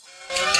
我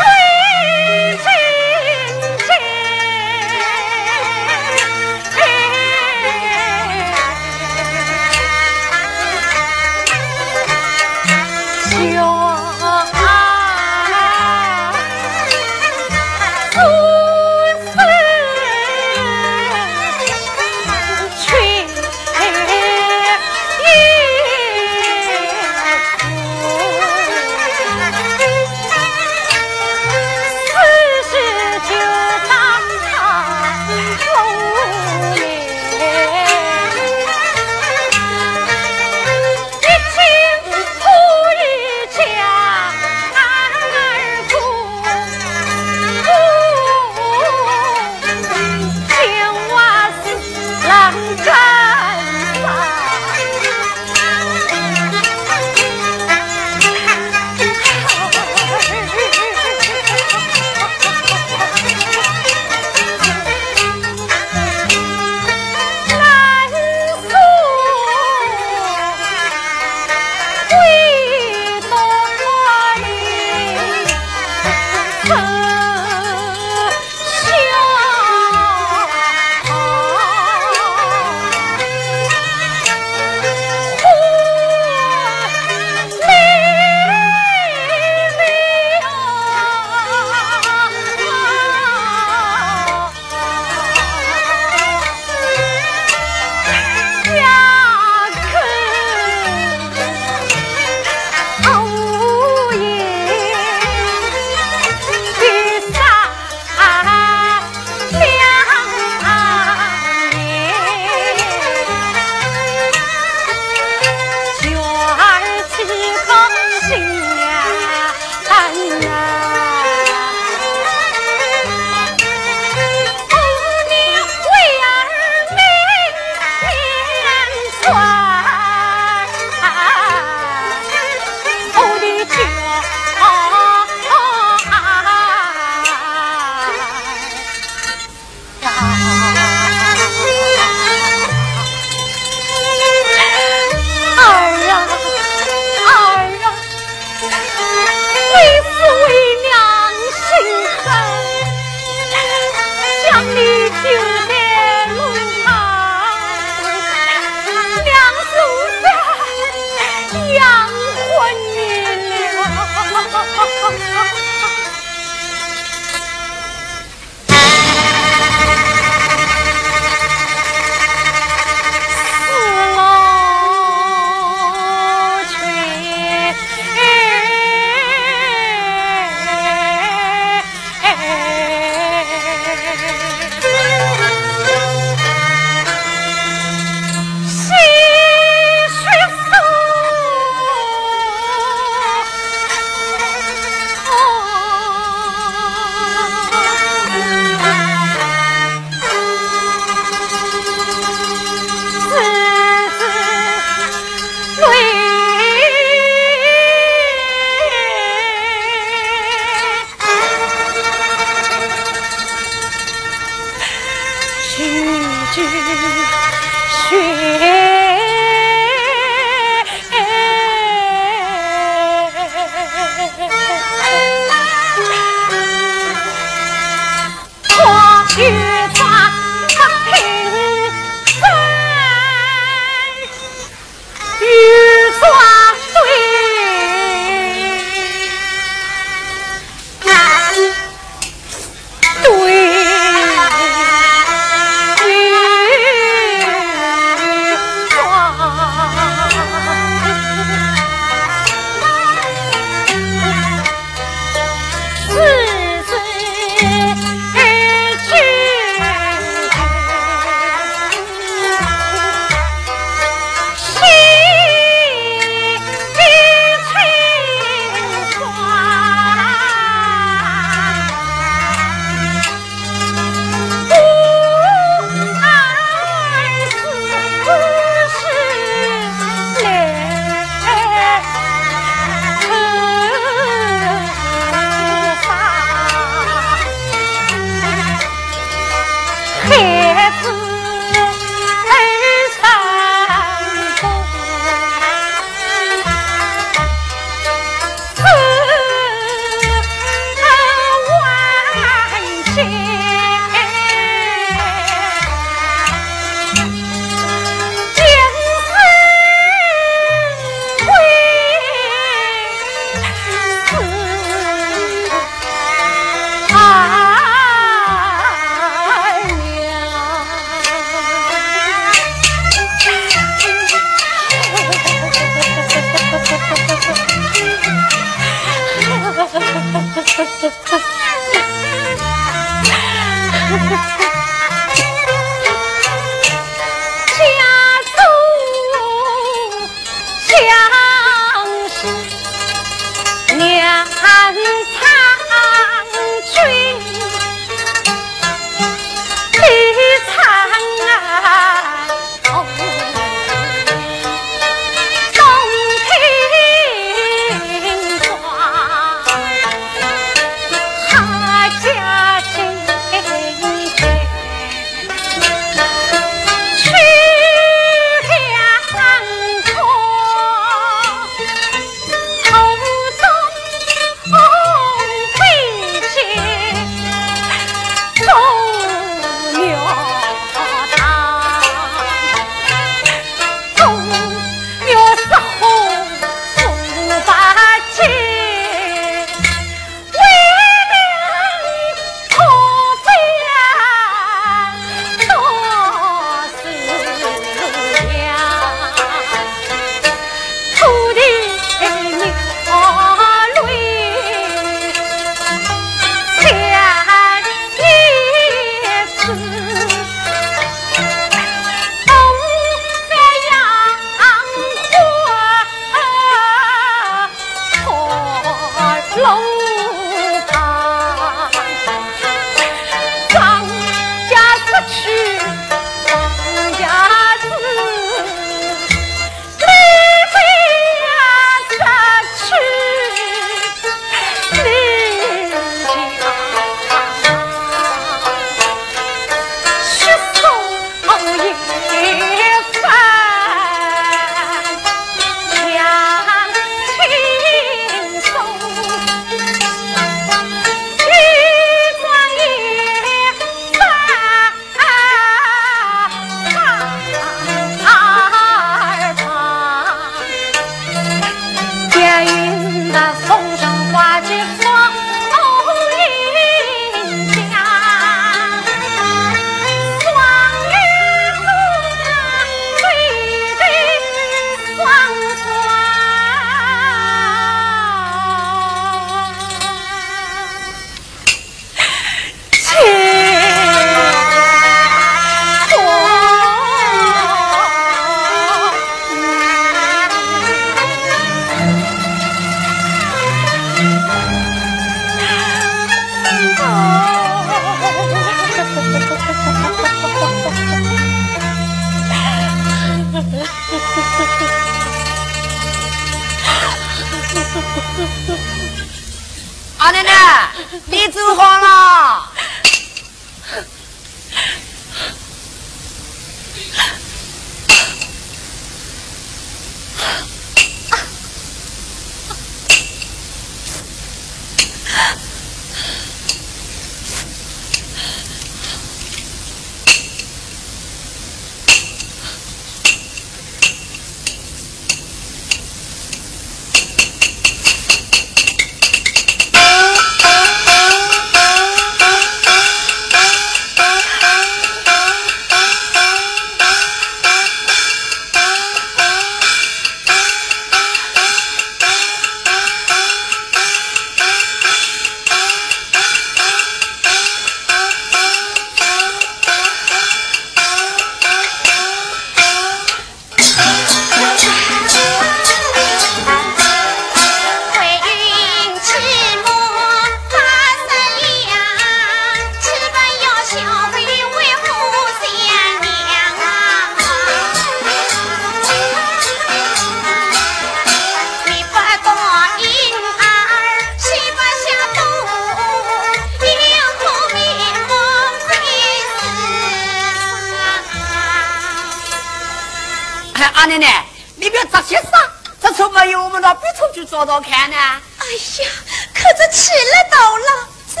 找找看呢？哎呀，可这迟了到了，这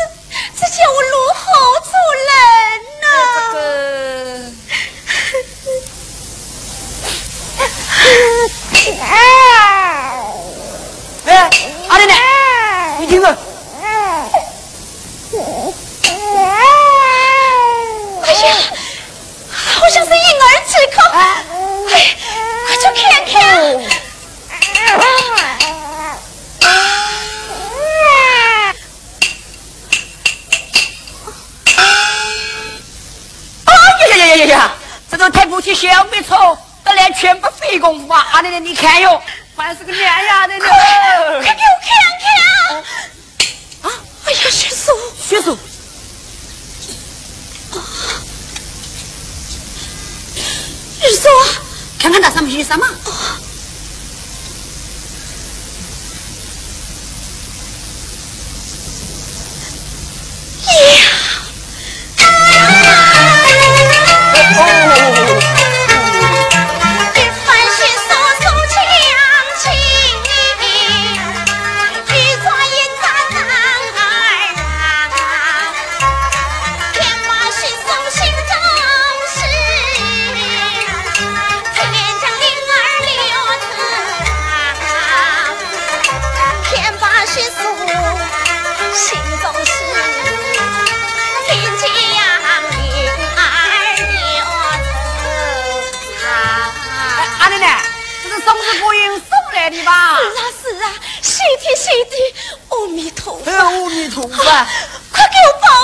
这叫我如何做人呢？哎，阿莲莲，英子，快醒！好像是婴儿啼哭。些小没错，得来全不费工吧？阿奶奶，你看哟，还是个娘呀，奶奶。快给我看看！啊！哎呀，血书，血书。日说，看看那上面写什么？弟，阿弥陀佛，阿弥陀佛，快给我报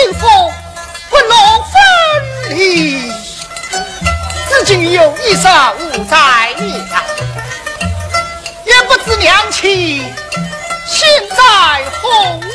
幸福不能分离，至今有一生无在呀，也不知娘亲心在何？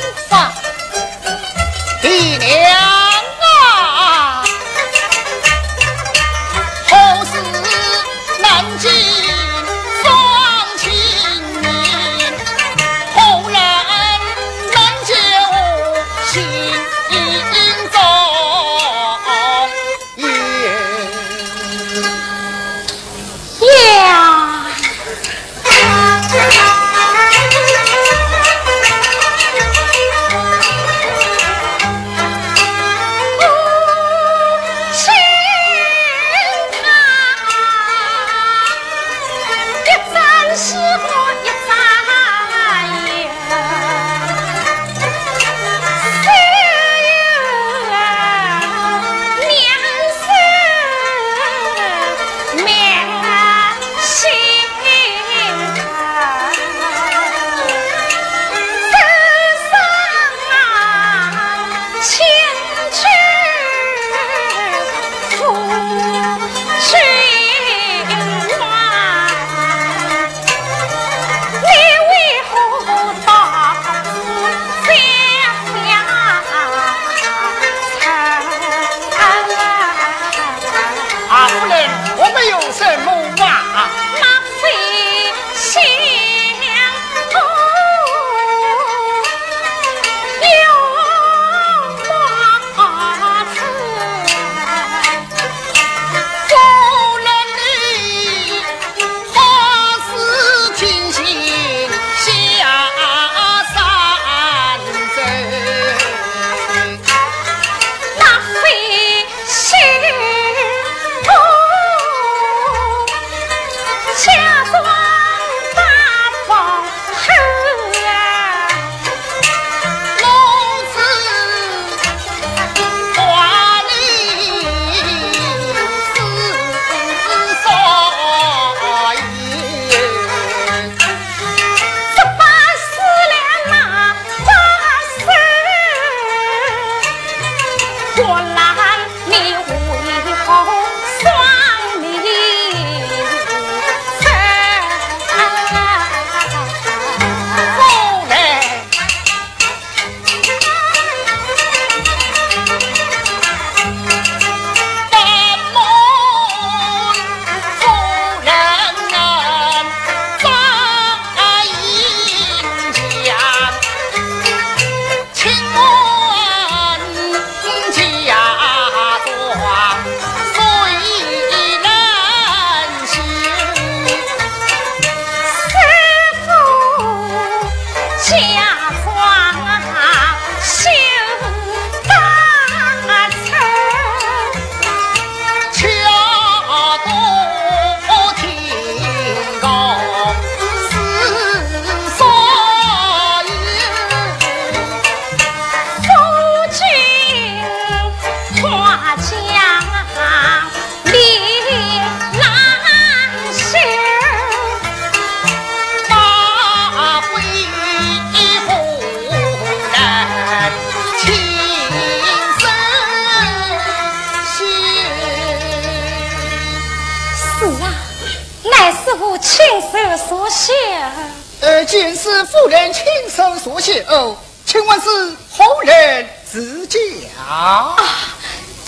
手所写哦，请问是何人指教？啊，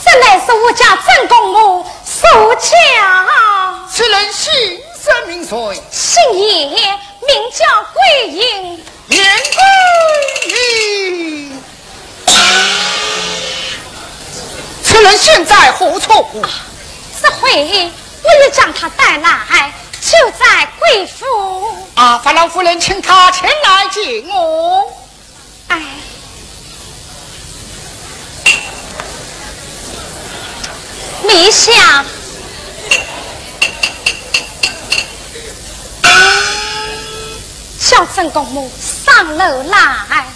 这乃是我家正公母所家。此人姓甚名谁？姓叶，名叫桂英。严桂英。此人现在何处？啊这回我也将他带来，就在贵府。啊，法老夫人，请他前来见我。哎，陛下，小陈公母上楼来。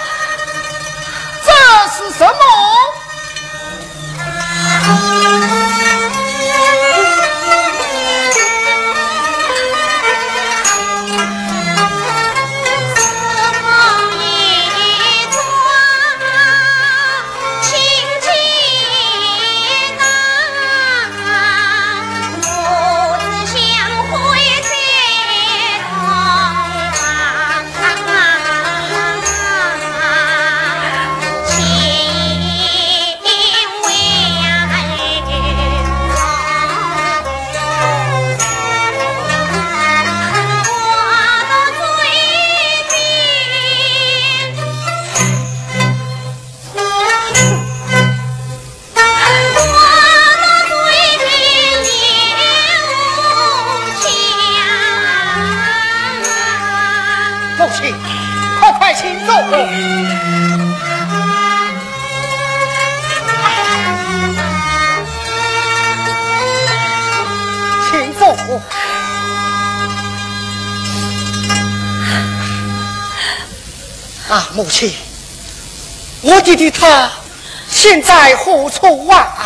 我弟弟他现在何处啊？